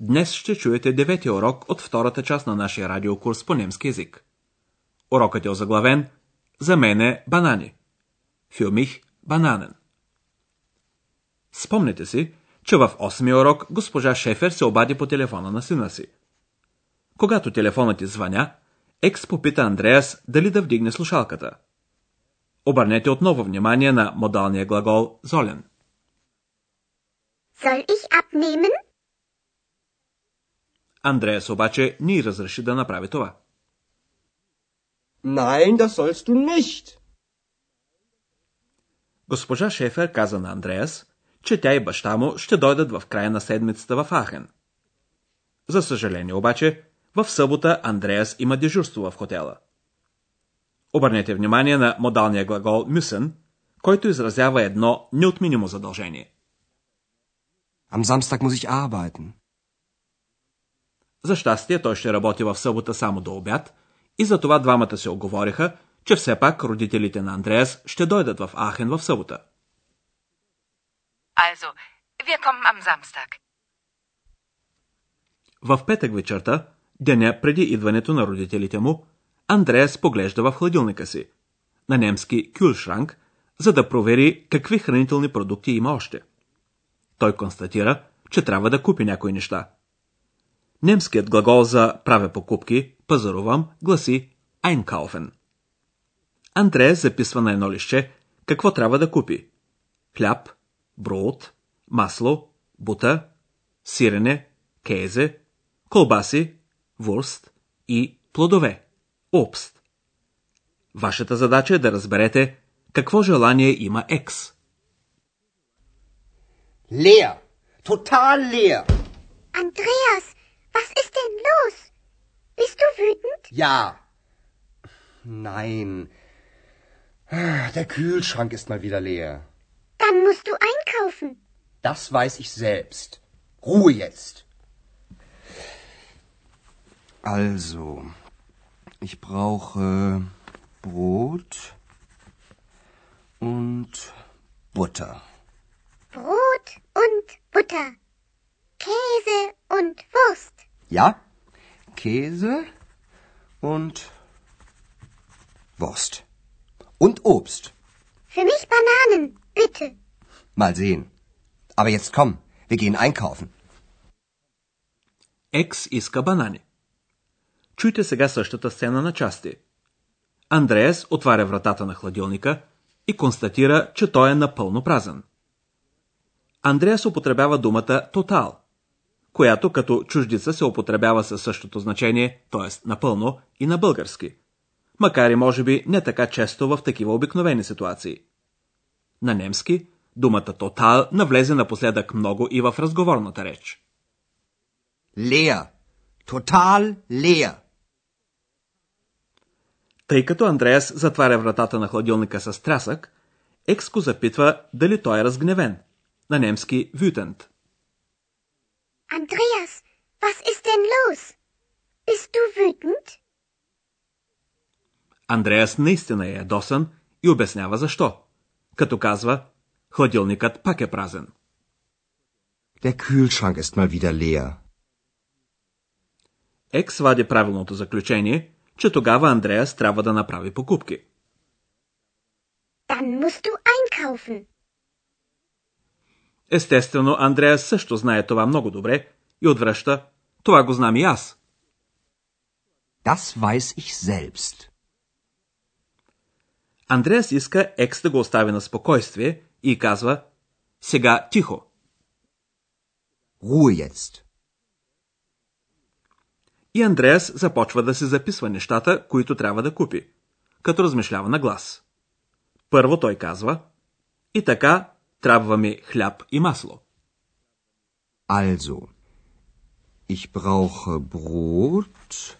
днес ще чуете деветия урок от втората част на нашия радиокурс по немски язик. Урокът е озаглавен За мен е банани. Mich бананен. Спомнете си, че в 8 урок госпожа Шефер се обади по телефона на сина си. Когато телефонът извъня, Екс попита Андреас дали да вдигне слушалката. Обърнете отново внимание на модалния глагол золен. Soll ich abnehmen? Андреас обаче ни разреши да направи това. Nein, das sollst du nicht. Госпожа Шефер каза на Андреас, че тя и баща му ще дойдат в края на седмицата в Ахен. За съжаление обаче, в събота Андреас има дежурство в хотела. Обърнете внимание на модалния глагол müssen, който изразява едно неотминимо задължение. Am Samstag muss ich arbeiten. За щастие, той ще работи в събота само до обяд и затова двамата се оговориха, че все пак родителите на Андреас ще дойдат в Ахен в събота. Also, wir kommen am Samstag. В петък вечерта, деня преди идването на родителите му, Андреас поглежда в хладилника си, на немски кюлшранк, за да провери какви хранителни продукти има още. Той констатира, че трябва да купи някои неща. Немският глагол за правя покупки, пазарувам, гласи einkaufen. Андреас записва на едно лище какво трябва да купи. Хляб, брод, масло, бута, сирене, кейзе, колбаси, вурст и плодове, обст. Вашата задача е да разберете какво желание има Екс. Leer. Total leer. Andreas, was ist denn los? Bist du wütend? Ja. Nein. Der Kühlschrank ist mal wieder leer. Dann musst du einkaufen. Das weiß ich selbst. Ruhe jetzt. Also, ich brauche Brot und Butter. Brot und Butter. Käse und Wurst. Ja? Käse und Wurst. Und Obst. Für mich Bananen, bitte. Mal sehen. Aber jetzt komm, wir gehen einkaufen. Екс иска банани. Чуйте сега същата сцена на части. Андреас отваря вратата на хладилника и констатира, че той е напълно празен. Андреас употребява думата тотал, която като чуждица се употребява със същото значение, т.е. напълно и на български, макар и може би не така често в такива обикновени ситуации. На немски думата тотал навлезе напоследък много и в разговорната реч. Leer. Total leer. Тъй като Андреас затваря вратата на хладилника с трясък, Екс го запитва дали той е разгневен. На немски wütend. Andreas, was ist denn los? Bist du wütend? Андреас наистина е ядосан и обяснява защо. Като казва, хладилникът пак е празен. Der Kühlschrank ist mal wieder leer. Екс вади правилното заключение, че тогава Андреас трябва да направи покупки. Dann musst du einkaufen. Естествено, Андреас също знае това много добре и отвръща. Това го знам и аз. Das weiß ich selbst. Андреас иска Екс да го остави на спокойствие и казва Сега тихо. Ruhe jetzt. И Андреас започва да се записва нещата, които трябва да купи, като размишлява на глас. Първо той казва И така, трябва ми хляб и масло. Also, ich brauche Brot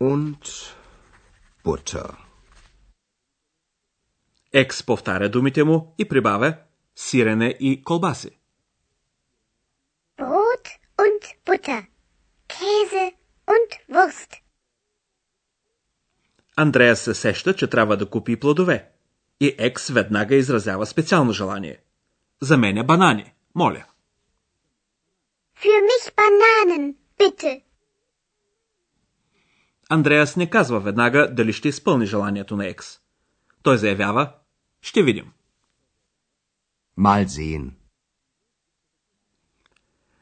Und Butter. Екс повтаря думите му и прибавя сирене и колбаси. Brot und Butter. Käse und Wurst. Андреас се сеща, че трябва да купи плодове. И Екс веднага изразява специално желание. За мен е банани, моля. Für mich Bananen, bitte. Андреас не казва веднага дали ще изпълни желанието на Екс. Той заявява, ще видим. Mal sehen.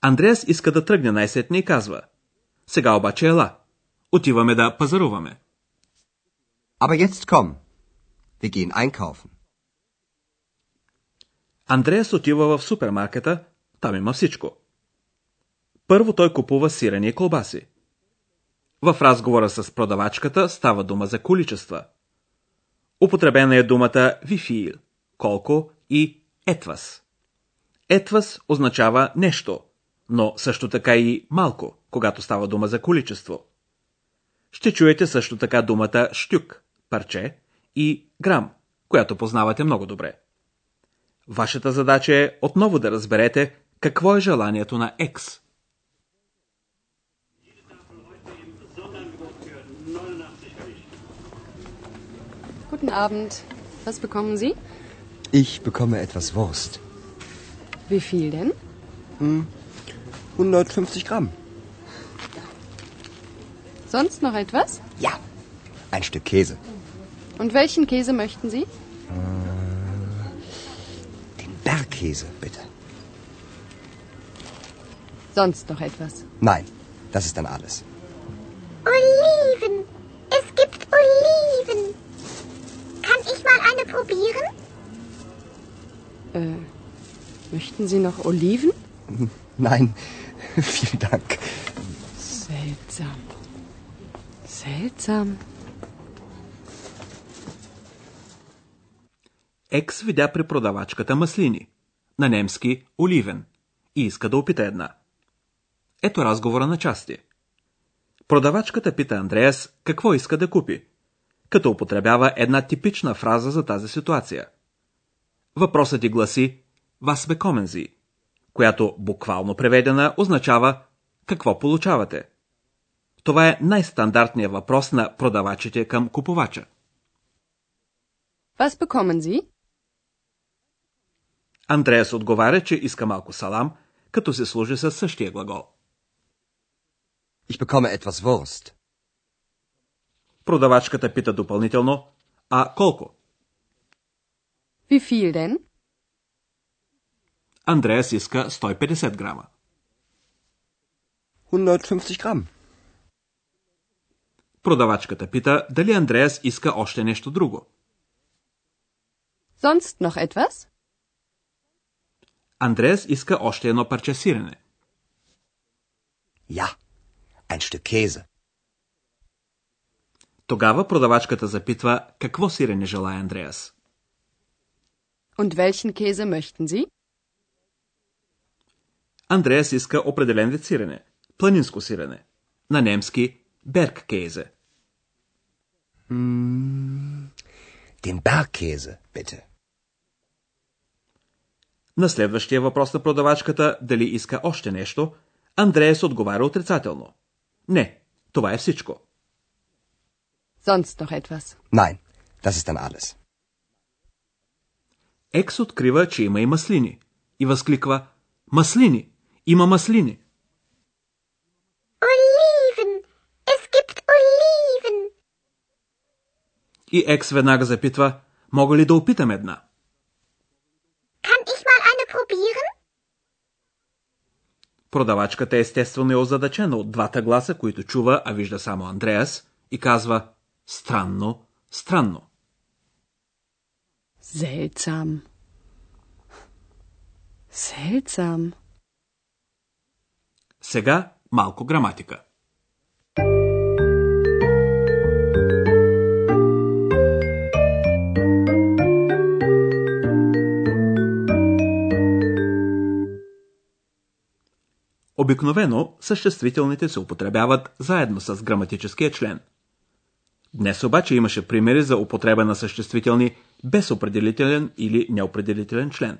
Андреас иска да тръгне най-сетне и казва, сега обаче ела. Отиваме да пазаруваме. Aber jetzt komm. Wir gehen einkaufen. Андреас отива в супермаркета, там има всичко. Първо той купува сирене и колбаси. В разговора с продавачката става дума за количества. Употребена е думата вифил, колко и етвас. Етвас означава нещо, но също така и малко, когато става дума за количество. Ще чуете също така думата штюк, парче и грам, която познавате много добре. Вашата задача е отново да разберете какво е желанието на Екс. Guten Abend. Was bekommen Sie? Ich bekomme etwas Wurst. Wie viel denn? 150 Gramm. Sonst noch etwas? Ja. Ein Stück Käse. Und welchen Käse möchten Sie? Den Bergkäse, bitte. Sonst noch etwas? Nein, das ist dann alles. Oliven. Es gibt Oliven. Kann ich mal eine probieren? Äh, möchten Sie noch Oliven? Nein, vielen Dank. Seltsam. Seltsam. Екс видя при продавачката маслини, на немски оливен, и иска да опита една. Ето разговора на части. Продавачката пита Андреас какво иска да купи, като употребява една типична фраза за тази ситуация. Въпросът ти гласи «Вас бе комензи», която буквално преведена означава «Какво получавате?». Това е най-стандартният въпрос на продавачите към купувача. Was bekommen Sie? Андреас отговаря, че иска малко салам, като се служи със същия глагол. Ich bekomme etwas Wurst. Продавачката пита допълнително, а колко? Wie viel denn? Андреас иска 150 грама. 150 Gramm. Продавачката пита дали Андреас иска още нещо друго. Sonst noch etwas? Андреас иска още едно парче сирене. Ja. Ein Stück Käse. Тогава продавачката запитва какво сирене желая Андреас. Und welchen Käse möchten Sie? Андреас иска определен вид сирене. Планинско сирене. На немски Бергkäse. Den Bergkäse, bitte. На следващия въпрос на продавачката дали иска още нещо, Андреас отговаря отрицателно. Не, това е всичко. Sonst noch etwas? Nein, das ist dann alles. Екс открива, че има и маслини. И възкликва Маслини! Има маслини! Oliven. Es gibt Oliven. И Екс веднага запитва Мога ли да опитам една? Kann ich mal eine probieren? Продавачката естествено е озадачена от двата гласа, които чува, а вижда само Андреас, и казва Странно, странно. Seltsam. Seltsam. Сега малко граматика. Обикновено съществителните се употребяват заедно с граматическия член. Днес обаче имаше примери за употреба на съществителни без определителен или неопределителен член.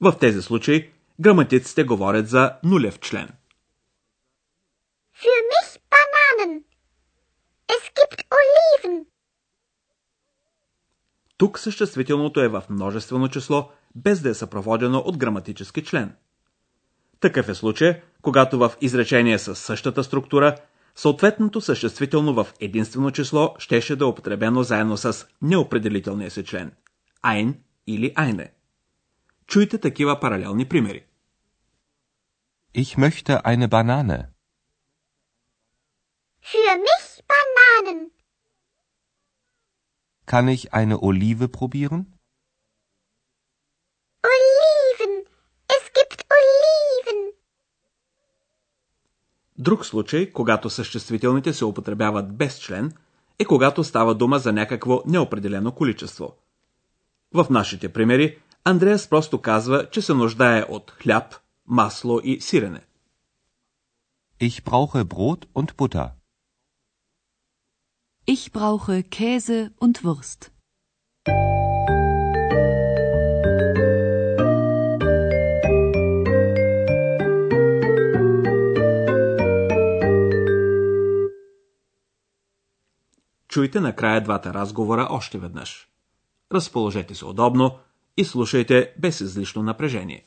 В тези случаи граматиците говорят за нулев член. Für mich Bananen. Es gibt Oliven. Тук съществителното е в множествено число, без да е съпроводено от граматически член. Такъв е случай, когато в изречение с същата структура, съответното съществително в единствено число щеше да е употребено заедно с неопределителния си член – ein или eine. Чуйте такива паралелни примери. Ich möchte eine Banane. Für mich Bananen. Kann ich eine Olive probieren? Oliven. Es gibt Oliven. Друг случай, когато съществителните се употребяват без член, е когато става дума за някакво неопределено количество. В нашите примери Андреас просто казва, че се нуждае от хляб, масло и сирене. Ich brauche Brot und Butter. Ich brauche Käse und Wurst. Чуйте накрая двата разговора още веднъж. Разположете се удобно и слушайте без излишно напрежение.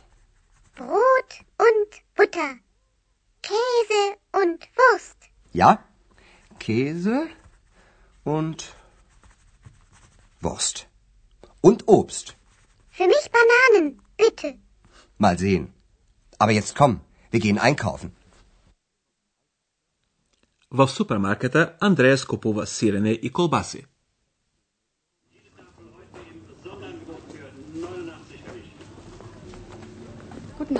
Brot und Butter. Käse und Wurst. Ja? Käse und Wurst. Und Obst. Für mich Bananen, bitte. Mal sehen. Aber jetzt komm, wir gehen einkaufen. В супермаркета Андреас купува сирене и колбаси.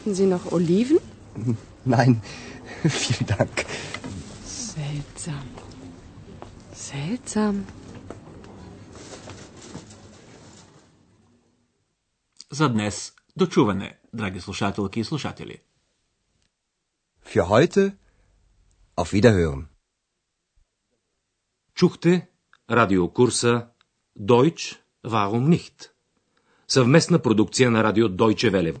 Möchten Sie noch Oliven? Nein, vielen Dank. Seltsam. Seltsam. За днес дочуване, драги слушателки и слушатели. Für heute auf Wiederhören. Чухте радиокурса Deutsch Warum nicht? Съвместна продукция на радио Deutsche Welle